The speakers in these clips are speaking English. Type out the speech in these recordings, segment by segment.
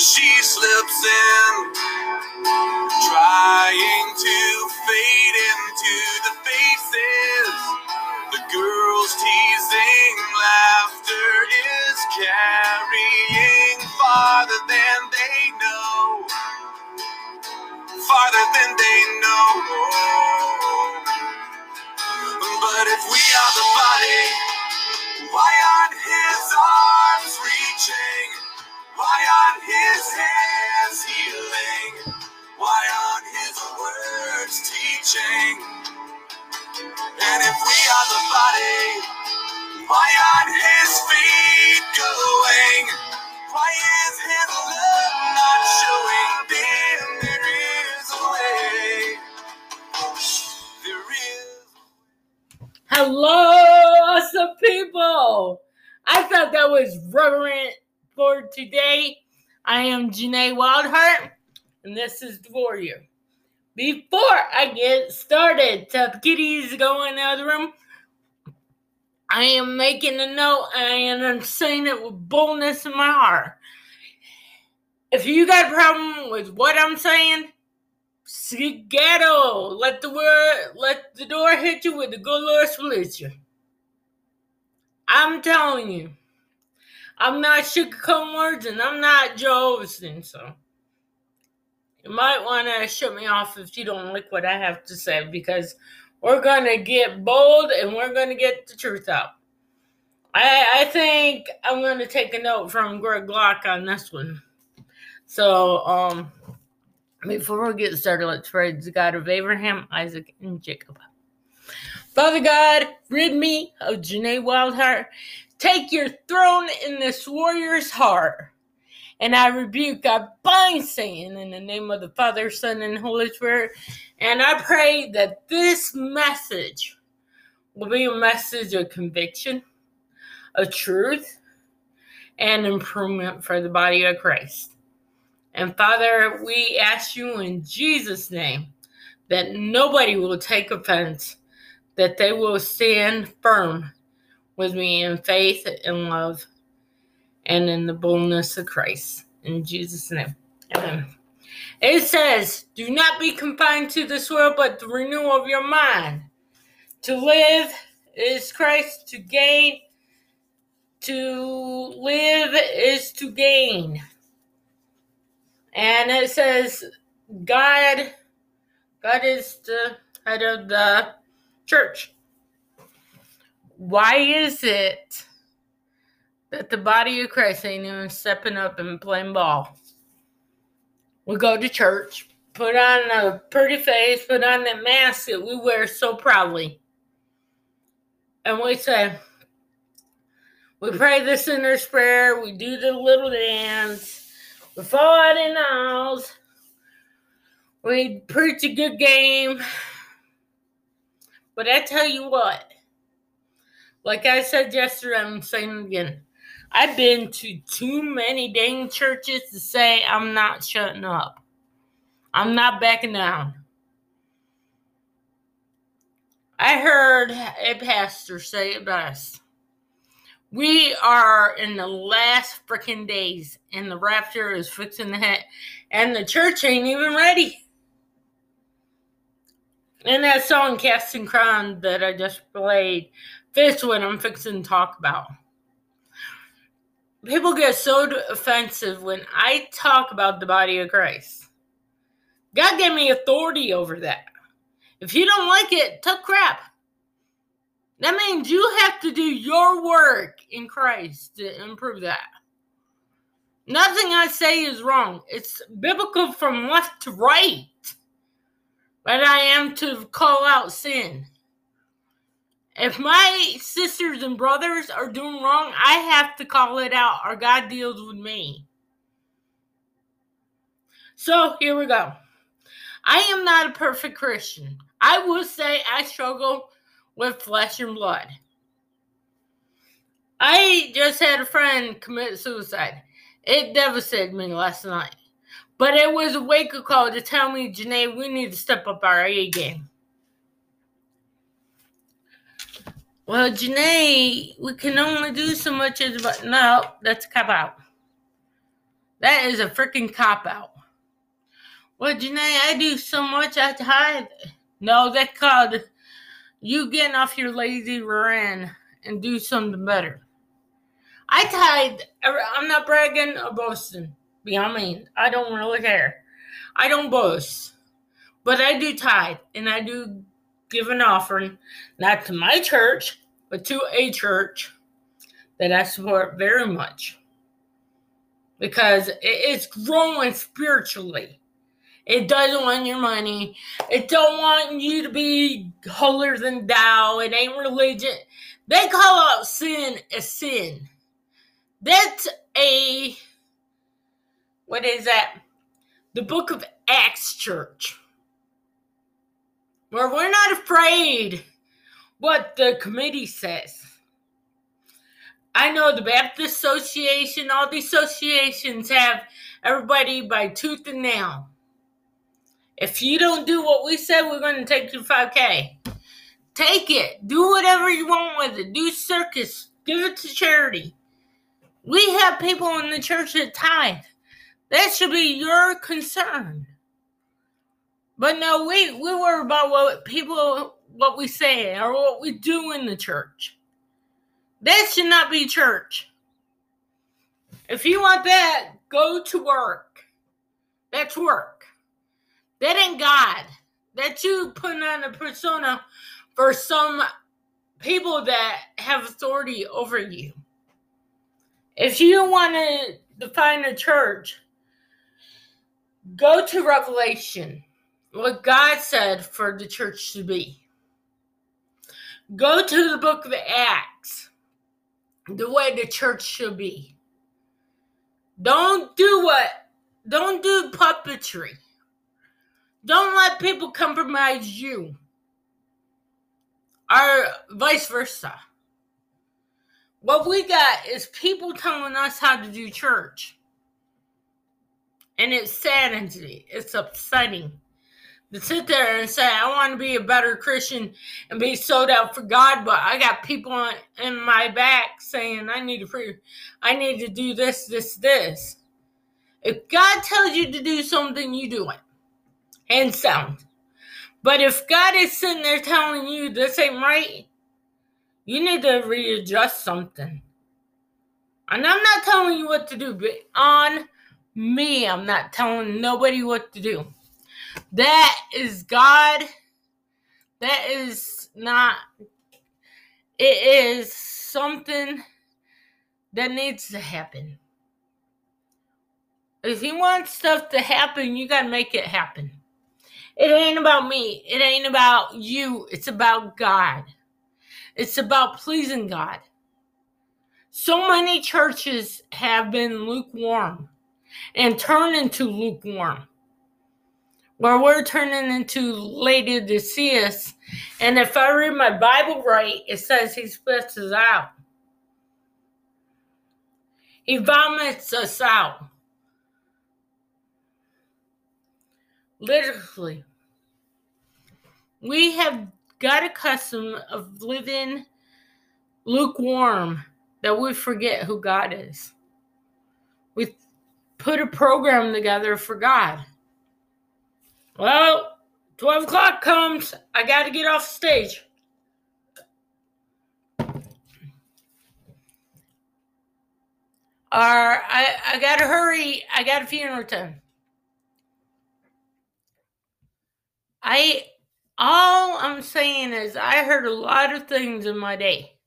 she slips in, trying to fade into the faces. The girls teasing laughter is carrying farther than they know, farther than they know. But if we are the body, why aren't Why aren't his hands healing? Why aren't his words teaching? And if we are the body, why aren't his feet going? Why is his love not showing? Then there is a way. There is. Hello, awesome people. I thought that was relevant for today. I am Janae Wildheart, and this is the Warrior. Before I get started, tell the kitties to go in the room. I am making a note and I'm saying it with boldness in my heart. If you got a problem with what I'm saying, skedaddle. Let the word, let the door hit you with the good Lord split you. I'm telling you, I'm not sugarcoating words and I'm not Joel Osteen, so you might want to shut me off if you don't like what I have to say because we're gonna get bold and we're gonna get the truth out. I I think I'm gonna take a note from Greg Locke on this one. So um before we get started, let's pray to the God of Abraham, Isaac, and Jacob. Father God, rid me of Janae Wildheart. Take your throne in this warrior's heart. And I rebuke, I bind Satan in the name of the Father, Son, and Holy Spirit. And I pray that this message will be a message of conviction, of truth, and improvement for the body of Christ. And Father, we ask you in Jesus' name that nobody will take offense, that they will stand firm with me in faith and love and in the boldness of Christ. In Jesus' name. Amen. It says, Do not be confined to this world, but the renewal of your mind. To live is Christ, to gain, to live is to gain. And it says, God, God is the head of the church. Why is it that the body of Christ ain't even stepping up and playing ball? We go to church, put on a pretty face, put on that mask that we wear so proudly. And we say, we pray the sinner's prayer, we do the little dance, we fall out in aisles, we preach a good game. But I tell you what, like I said yesterday, I'm saying again. I've been to too many dang churches to say I'm not shutting up. I'm not backing down. I heard a pastor say it best. We are in the last freaking days, and the rapture is fixing the head, and the church ain't even ready. And that song, Casting Crown, that I just played, fits what I'm fixing to talk about. People get so offensive when I talk about the body of Christ. God gave me authority over that. If you don't like it, tough crap. That means you have to do your work in Christ to improve that. Nothing I say is wrong. It's biblical from left to right. But I am to call out sin. If my sisters and brothers are doing wrong, I have to call it out, or God deals with me. So here we go. I am not a perfect Christian. I will say I struggle with flesh and blood. I just had a friend commit suicide. It devastated me last night. But it was a wake up call to tell me, Janae, we need to step up our A game. Well, Janae, we can only do so much as but no, that's a cop out. That is a freaking cop out. Well, Janae, I do so much I tithe. No, that's called you getting off your lazy rear and do something better. I tithe. I'm not bragging or boasting. Be I mean, I don't really care. I don't boast, but I do tithe and I do give an offering, not to my church, but to a church that I support very much because it's growing spiritually. It doesn't want your money. It don't want you to be holier than thou. It ain't religion. They call out sin a sin. That's a what is that? The book of Acts church. Where we're not afraid what the committee says. I know the Baptist Association, all the associations have everybody by tooth and nail. If you don't do what we said, we're going to take you 5K. Take it. Do whatever you want with it. Do circus. Give it to charity. We have people in the church that tithe. That should be your concern. But no, we, we worry about what people, what we say or what we do in the church. That should not be church. If you want that, go to work. That's work. That ain't God. That you putting on a persona for some people that have authority over you. If you want to define a church, go to Revelation, what God said for the church to be. Go to the book of Acts, the way the church should be. Don't do what, don't do puppetry. Don't let people compromise you. Or vice versa. What we got is people telling us how to do church. And it saddens me. It's upsetting to sit there and say, I want to be a better Christian and be sold out for God, but I got people in my back saying I need to pray, I need to do this, this, this. If God tells you to do something, you do it and sound. But if God is sitting there telling you this ain't right, you need to readjust something. And I'm not telling you what to do, but on me, I'm not telling nobody what to do. That is God. That is not, it is something that needs to happen. If you want stuff to happen, you got to make it happen. It ain't about me. It ain't about you. It's about God. It's about pleasing God. So many churches have been lukewarm and turned into lukewarm. Where we're turning into Laodiceus. And if I read my Bible right, it says he spits us out. He vomits us out. Literally. We have got a custom of living lukewarm that we forget who God is. We put a program together for God. Well, 12 o'clock comes. I got to get off stage. Or I, I got to hurry. I got a funeral time. I all I'm saying is I heard a lot of things in my day.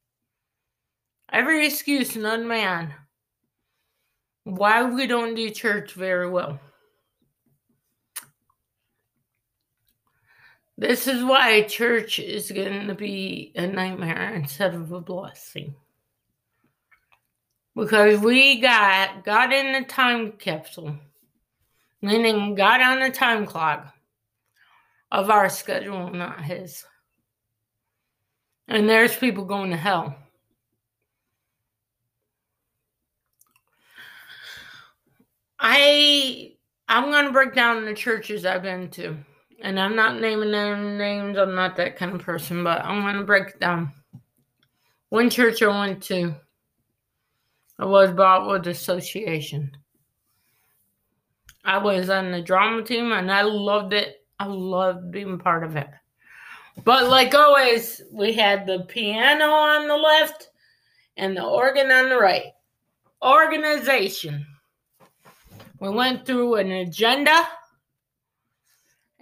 Every excuse known man why we don't do church very well. This is why church is going to be a nightmare instead of a blessing. Because we got got in the time capsule, meaning got on the time clock of our schedule, not his. And there's people going to hell. I I'm gonna break down the churches I've been to. And I'm not naming their names, I'm not that kind of person, but I'm gonna break it down. One church I went to I was Boltwood Association. I was on the drama team and I loved it. I loved being part of it. But like always, we had the piano on the left and the organ on the right. Organization. We went through an agenda.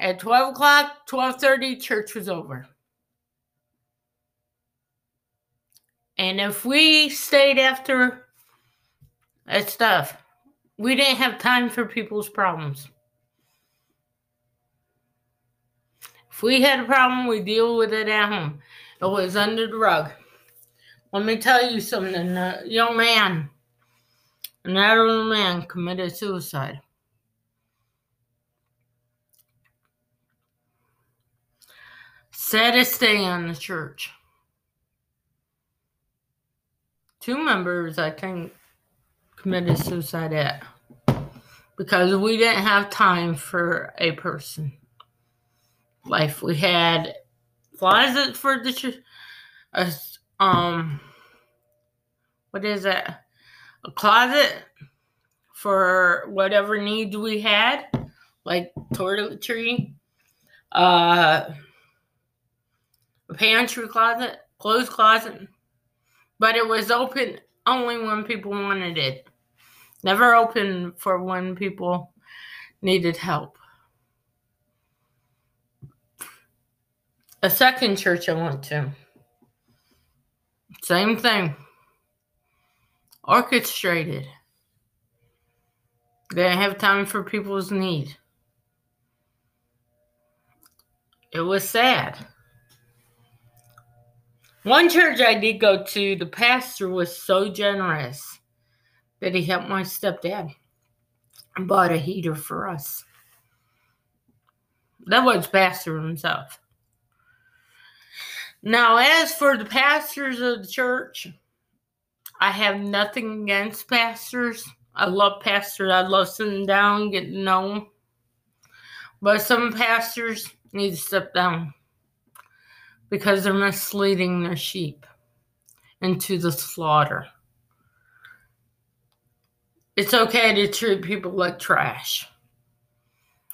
At 12 o'clock, 12.30, church was over. And if we stayed after that stuff, we didn't have time for people's problems. If we had a problem, we deal with it at home. It was under the rug. Let me tell you something. A young man, an elderly man, committed suicide. Saddest day on the church two members, I think, committed suicide at because we didn't have time for a person. Life we had closet for the a, um what is it? A closet for whatever needs we had, like toiletry, uh, pantry closet, clothes closet, but it was open only when people wanted it. Never open for when people needed help. A second church I went to, same thing. Orchestrated. They didn't have time for people's need. It was sad. One church I did go to, the pastor was so generous that he helped my stepdad and bought a heater for us. That was pastor himself. Now, as for the pastors of the church, I have nothing against pastors. I love pastors. I love sitting down, getting to know them. But some pastors need to step down because they're misleading their sheep into the slaughter. It's okay to treat people like trash.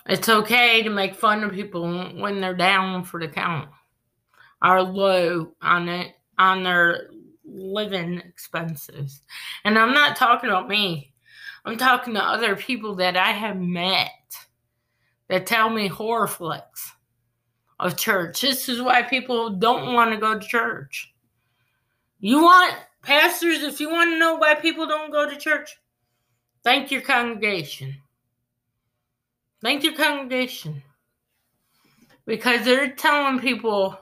It's okay to make fun of people when they're down for the count or low on it on their living expenses. And I'm not talking about me. I'm talking to other people that I have met that tell me horror flicks of church. This is why people don't want to go to church. You want pastors, if you want to know why people don't go to church, thank your congregation. Thank your congregation. Because they're telling people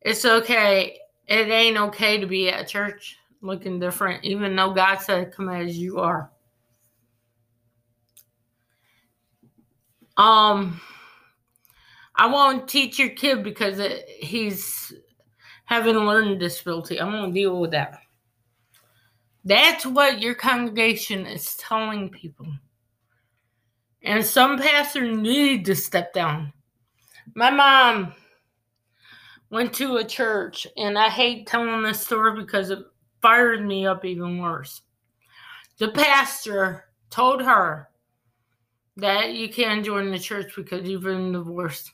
it's okay, it ain't okay to be at church looking different, even though God said, Come as you are. Um, I won't teach your kid because it, he's having a learning disability. I'm going to deal with that. That's what your congregation is telling people. And some pastors need to step down. My mom went to a church, and I hate telling this story because it fired me up even worse. The pastor told her that you can't join the church because you've been divorced.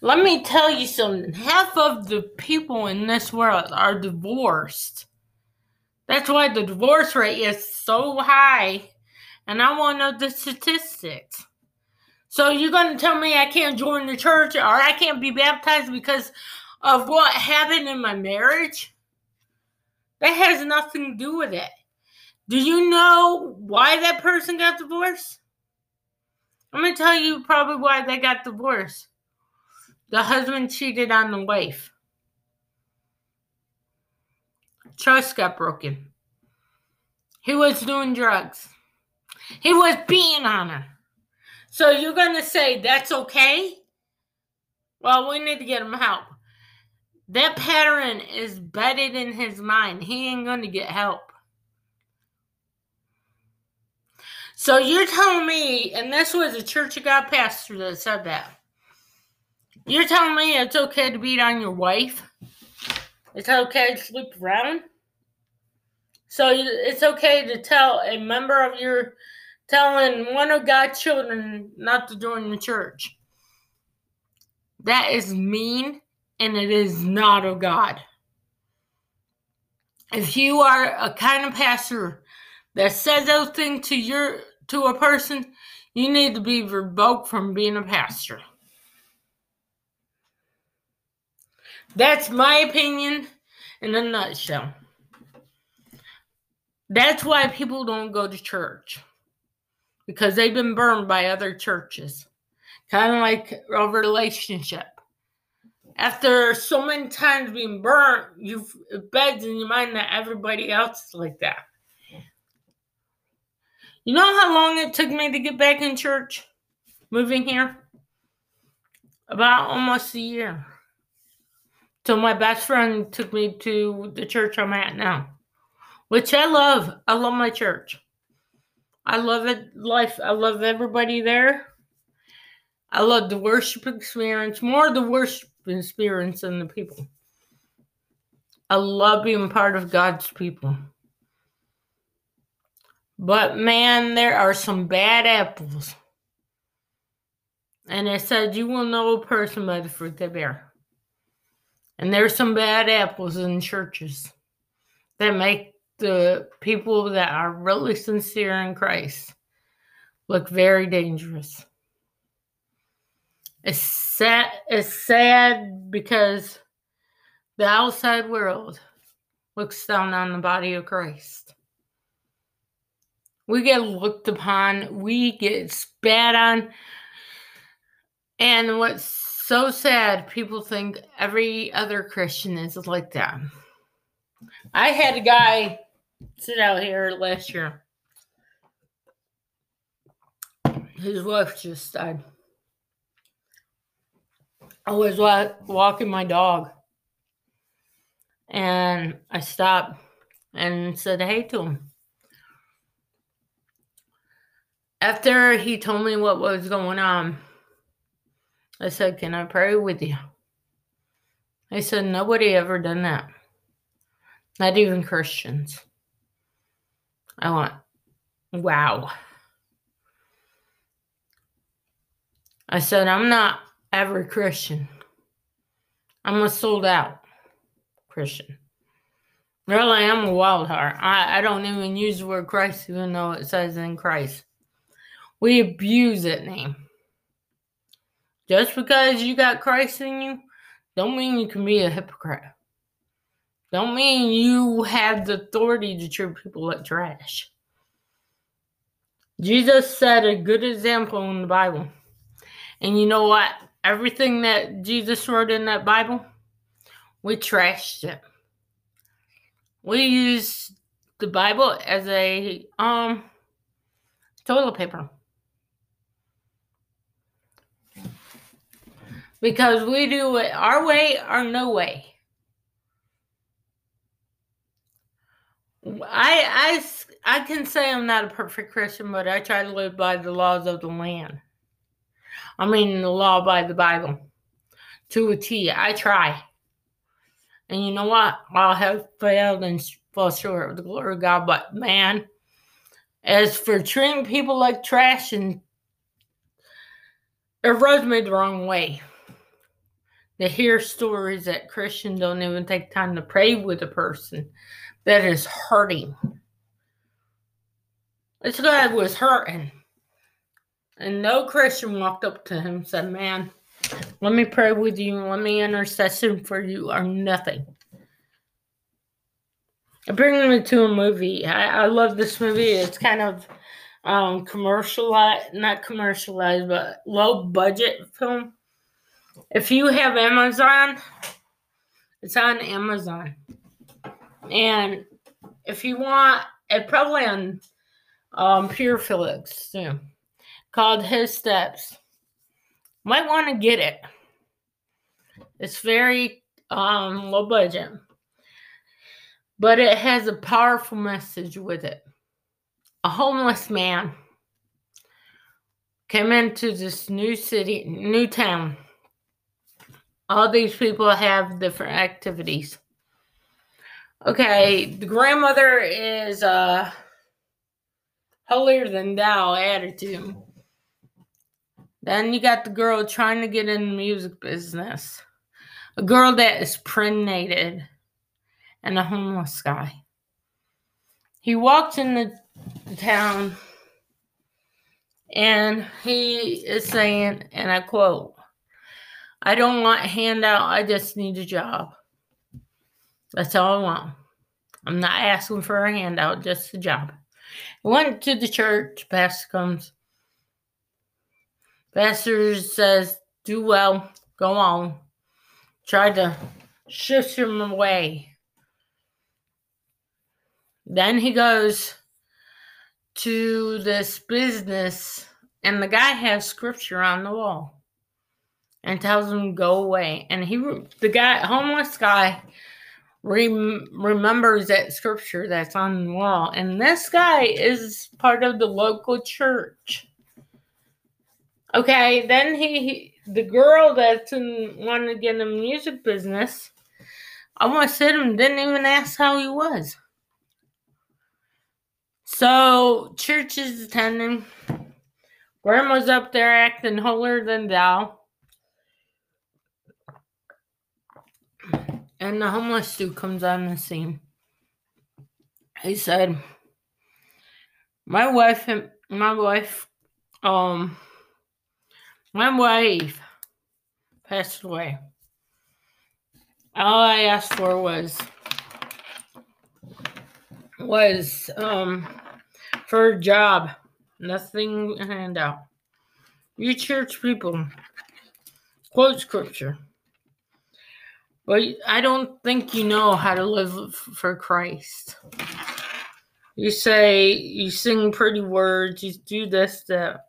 Let me tell you something. Half of the people in this world are divorced. That's why the divorce rate is so high. And I want to know the statistics. So you're going to tell me I can't join the church or I can't be baptized because of what happened in my marriage? That has nothing to do with it. Do you know why that person got divorced? I'm going to tell you probably why they got divorced. The husband cheated on the wife. Trust got broken. He was doing drugs. He was beating on her. So you're going to say that's okay? Well, we need to get him help. That pattern is bedded in his mind. He ain't going to get help. So you're telling me, and this was a Church of God pastor that said that. You're telling me it's okay to beat on your wife? It's okay to sleep around? So it's okay to tell a member of your telling one of God's children not to join the church. That is mean and it is not of God. If you are a kind of pastor that says those things to your to a person, you need to be revoked from being a pastor. That's my opinion in a nutshell. That's why people don't go to church because they've been burned by other churches. Kind of like a relationship. After so many times being burnt, you've begs in your mind that everybody else is like that. You know how long it took me to get back in church? Moving here? About almost a year. So my best friend took me to the church I'm at now, which I love. I love my church. I love it. Life. I love everybody there. I love the worship experience more the worship experience than the people. I love being part of God's people. But man, there are some bad apples. And it said, You will know a person by the fruit they bear. And there's some bad apples in churches that make the people that are really sincere in Christ look very dangerous. It's sad, it's sad because the outside world looks down on the body of Christ. We get looked upon, we get spat on. And what's so sad people think every other Christian is like that. I had a guy sit out here last year. His wife just died. I was walking my dog and I stopped and said hey to him. After he told me what was going on, I said, Can I pray with you? I said, Nobody ever done that. Not even Christians. I went, Wow. I said, I'm not every Christian. I'm a sold out Christian. Really, I'm a wild heart. I, I don't even use the word Christ, even though it says in Christ. We abuse that name. Just because you got Christ in you, don't mean you can be a hypocrite. Don't mean you have the authority to treat people like trash. Jesus set a good example in the Bible. And you know what? Everything that Jesus wrote in that Bible, we trashed it. We used the Bible as a um toilet paper. Because we do it our way or no way. I, I, I can say I'm not a perfect Christian, but I try to live by the laws of the land. I mean, the law by the Bible to a T. I try. And you know what? I'll have failed and fall short of the glory of God. But man, as for treating people like trash and it rubs me the wrong way to hear stories that Christians don't even take time to pray with a person that is hurting. This guy was hurting. And no Christian walked up to him and said, Man, let me pray with you, let me intercession for you, or nothing. I bring me to a movie. I, I love this movie. It's kind of um commercialized, not commercialized, but low budget film. If you have Amazon, it's on Amazon. And if you want, it probably on um, Pure Flix too, called His Steps. Might want to get it. It's very um, low budget, but it has a powerful message with it. A homeless man came into this new city, new town all these people have different activities. Okay, the grandmother is uh holier than thou attitude. Then you got the girl trying to get in the music business. A girl that is prenated and a homeless guy. He walks in the, the town and he is saying, and I quote, I don't want handout, I just need a job. That's all I want. I'm not asking for a handout, just a job. Went to the church, pastor comes. Pastor says, Do well, go on. Try to shift him away. Then he goes to this business, and the guy has scripture on the wall and tells him go away. And he, the guy, homeless guy, rem- remembers that scripture that's on the wall. And this guy is part of the local church. Okay, then he, he the girl that's in wanted to get in the music business. Almost hit him, didn't even ask how he was. So church is attending. Grandma's up there acting holier than thou. And the homeless dude comes on the scene. He said, My wife and my wife, um, my wife passed away. All I asked for was was um for a job, nothing handout. You church people quote scripture. But I don't think you know how to live for Christ. You say, you sing pretty words, you do this, that,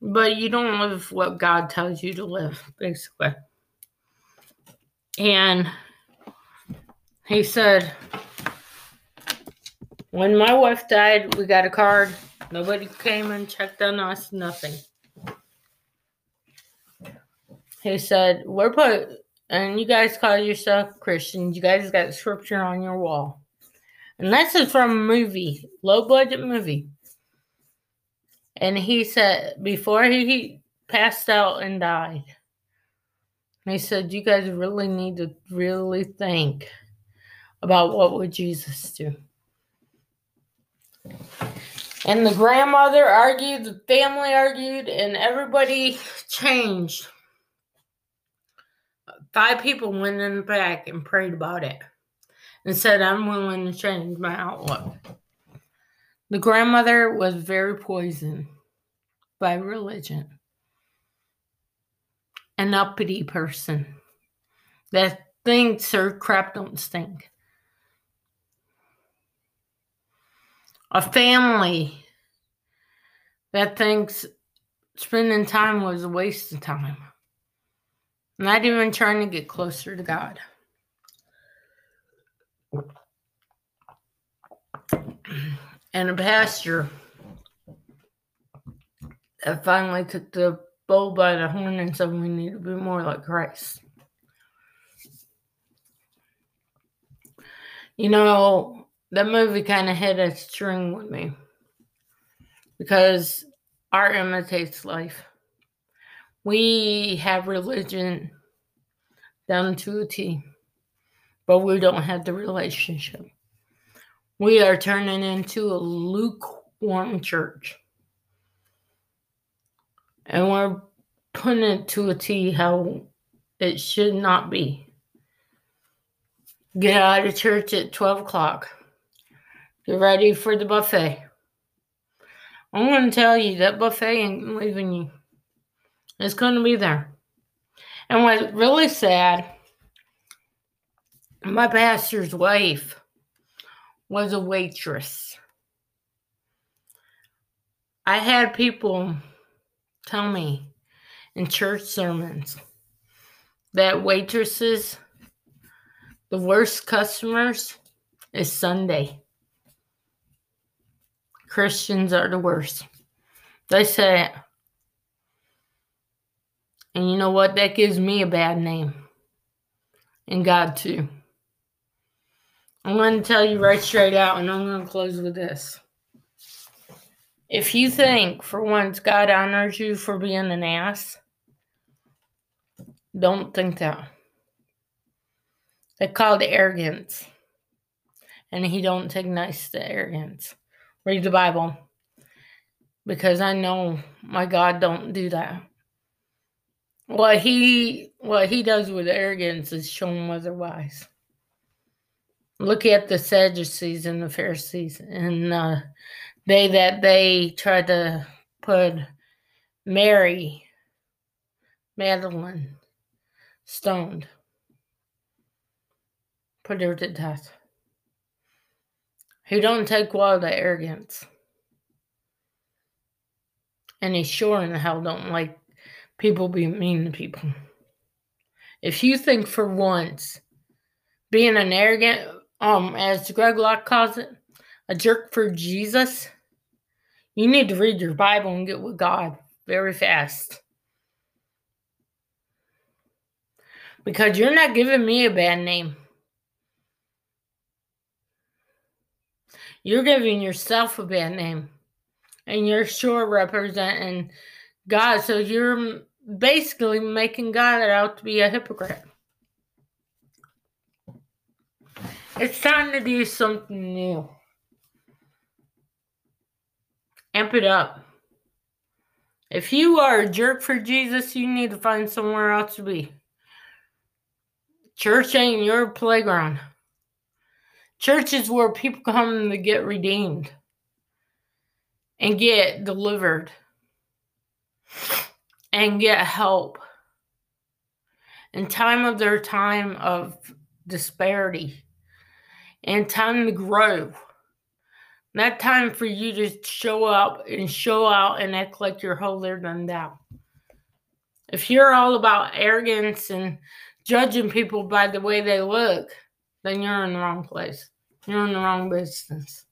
but you don't live what God tells you to live, basically. And he said, when my wife died, we got a card. Nobody came and checked on us, nothing. He said, We're put and you guys call yourself Christians. You guys got scripture on your wall. And this is from a movie, low budget movie. And he said, before he passed out and died, he said, You guys really need to really think about what would Jesus do. And the grandmother argued, the family argued, and everybody changed five people went in the back and prayed about it and said, I'm willing to change my outlook. The grandmother was very poisoned by religion, an uppity person that thinks her crap don't stink. A family that thinks spending time was a waste of time. Not even trying to get closer to God. And a pastor that finally took the bull by the horn and said we need to be more like Christ. You know, that movie kind of hit a string with me because art imitates life. We have religion down to a T, but we don't have the relationship. We are turning into a lukewarm church. And we're putting it to a T how it should not be. Get out of church at 12 o'clock. Get ready for the buffet. I'm going to tell you that buffet ain't leaving you. It's going to be there. And what's really sad, my pastor's wife was a waitress. I had people tell me in church sermons that waitresses, the worst customers is Sunday. Christians are the worst. They say. And you know what? That gives me a bad name. And God, too. I'm going to tell you right straight out, and I'm going to close with this. If you think for once God honors you for being an ass, don't think that. It's called arrogance. And he don't take nice to arrogance. Read the Bible. Because I know my God don't do that. What he what he does with arrogance is shown otherwise. Look at the Sadducees and the Pharisees and uh, they that they tried to put Mary Magdalene stoned, put her to death. Who don't take well to arrogance. And he sure in the hell don't like people be mean to people. If you think for once being an arrogant, um, as Greg Locke calls it, a jerk for Jesus, you need to read your Bible and get with God very fast. Because you're not giving me a bad name. You're giving yourself a bad name. And you're sure representing God. So you're basically making God out to be a hypocrite. It's time to do something new. Amp it up. If you are a jerk for Jesus, you need to find somewhere else to be. Church ain't your playground. Church is where people come to get redeemed and get delivered and get help in time of their time of disparity and time to grow. Not time for you to show up and show out and act like you're holier than thou. If you're all about arrogance and judging people by the way they look, then you're in the wrong place. You're in the wrong business.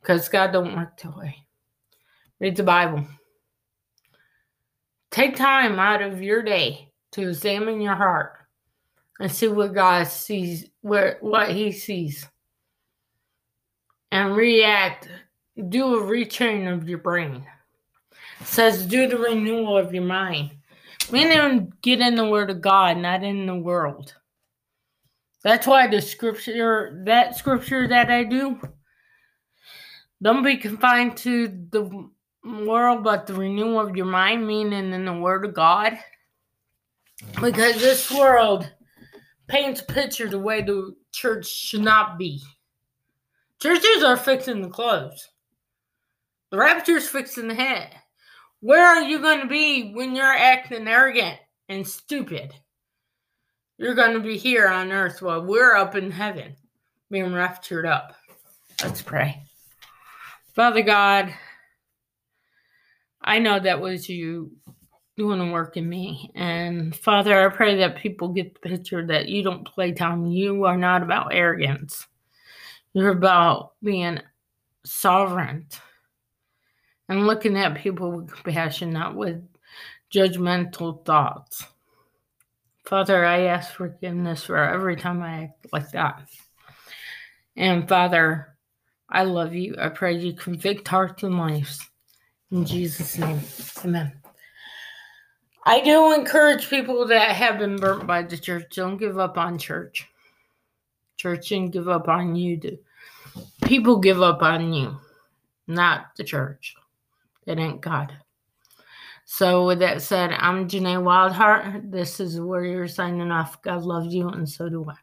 Because God don't work that way. Read the Bible. Take time out of your day to examine your heart and see what God sees, where what He sees and react, do a retrain of your brain. It says do the renewal of your mind. Need get in the word of God, not in the world. That's why the scripture that scripture that I do don't be confined to the world but the renewal of your mind, meaning in the word of God. Because this world paints a picture the way the church should not be. Churches are fixing the clothes. The rapture's fixing the head. Where are you going to be when you're acting arrogant and stupid? You're going to be here on earth while we're up in heaven being raptured up. Let's pray. Father God, I know that was you doing the work in me. And Father, I pray that people get the picture that you don't play time. You are not about arrogance. You're about being sovereign and looking at people with compassion, not with judgmental thoughts. Father, I ask forgiveness for every time I act like that. And Father, I love you. I pray you convict hearts and lives. In Jesus' name, amen. I do encourage people that have been burnt by the church, don't give up on church. Church didn't give up on you. People give up on you, not the church. It ain't God. So, with that said, I'm Janae Wildheart. This is Warrior signing off. God loves you, and so do I.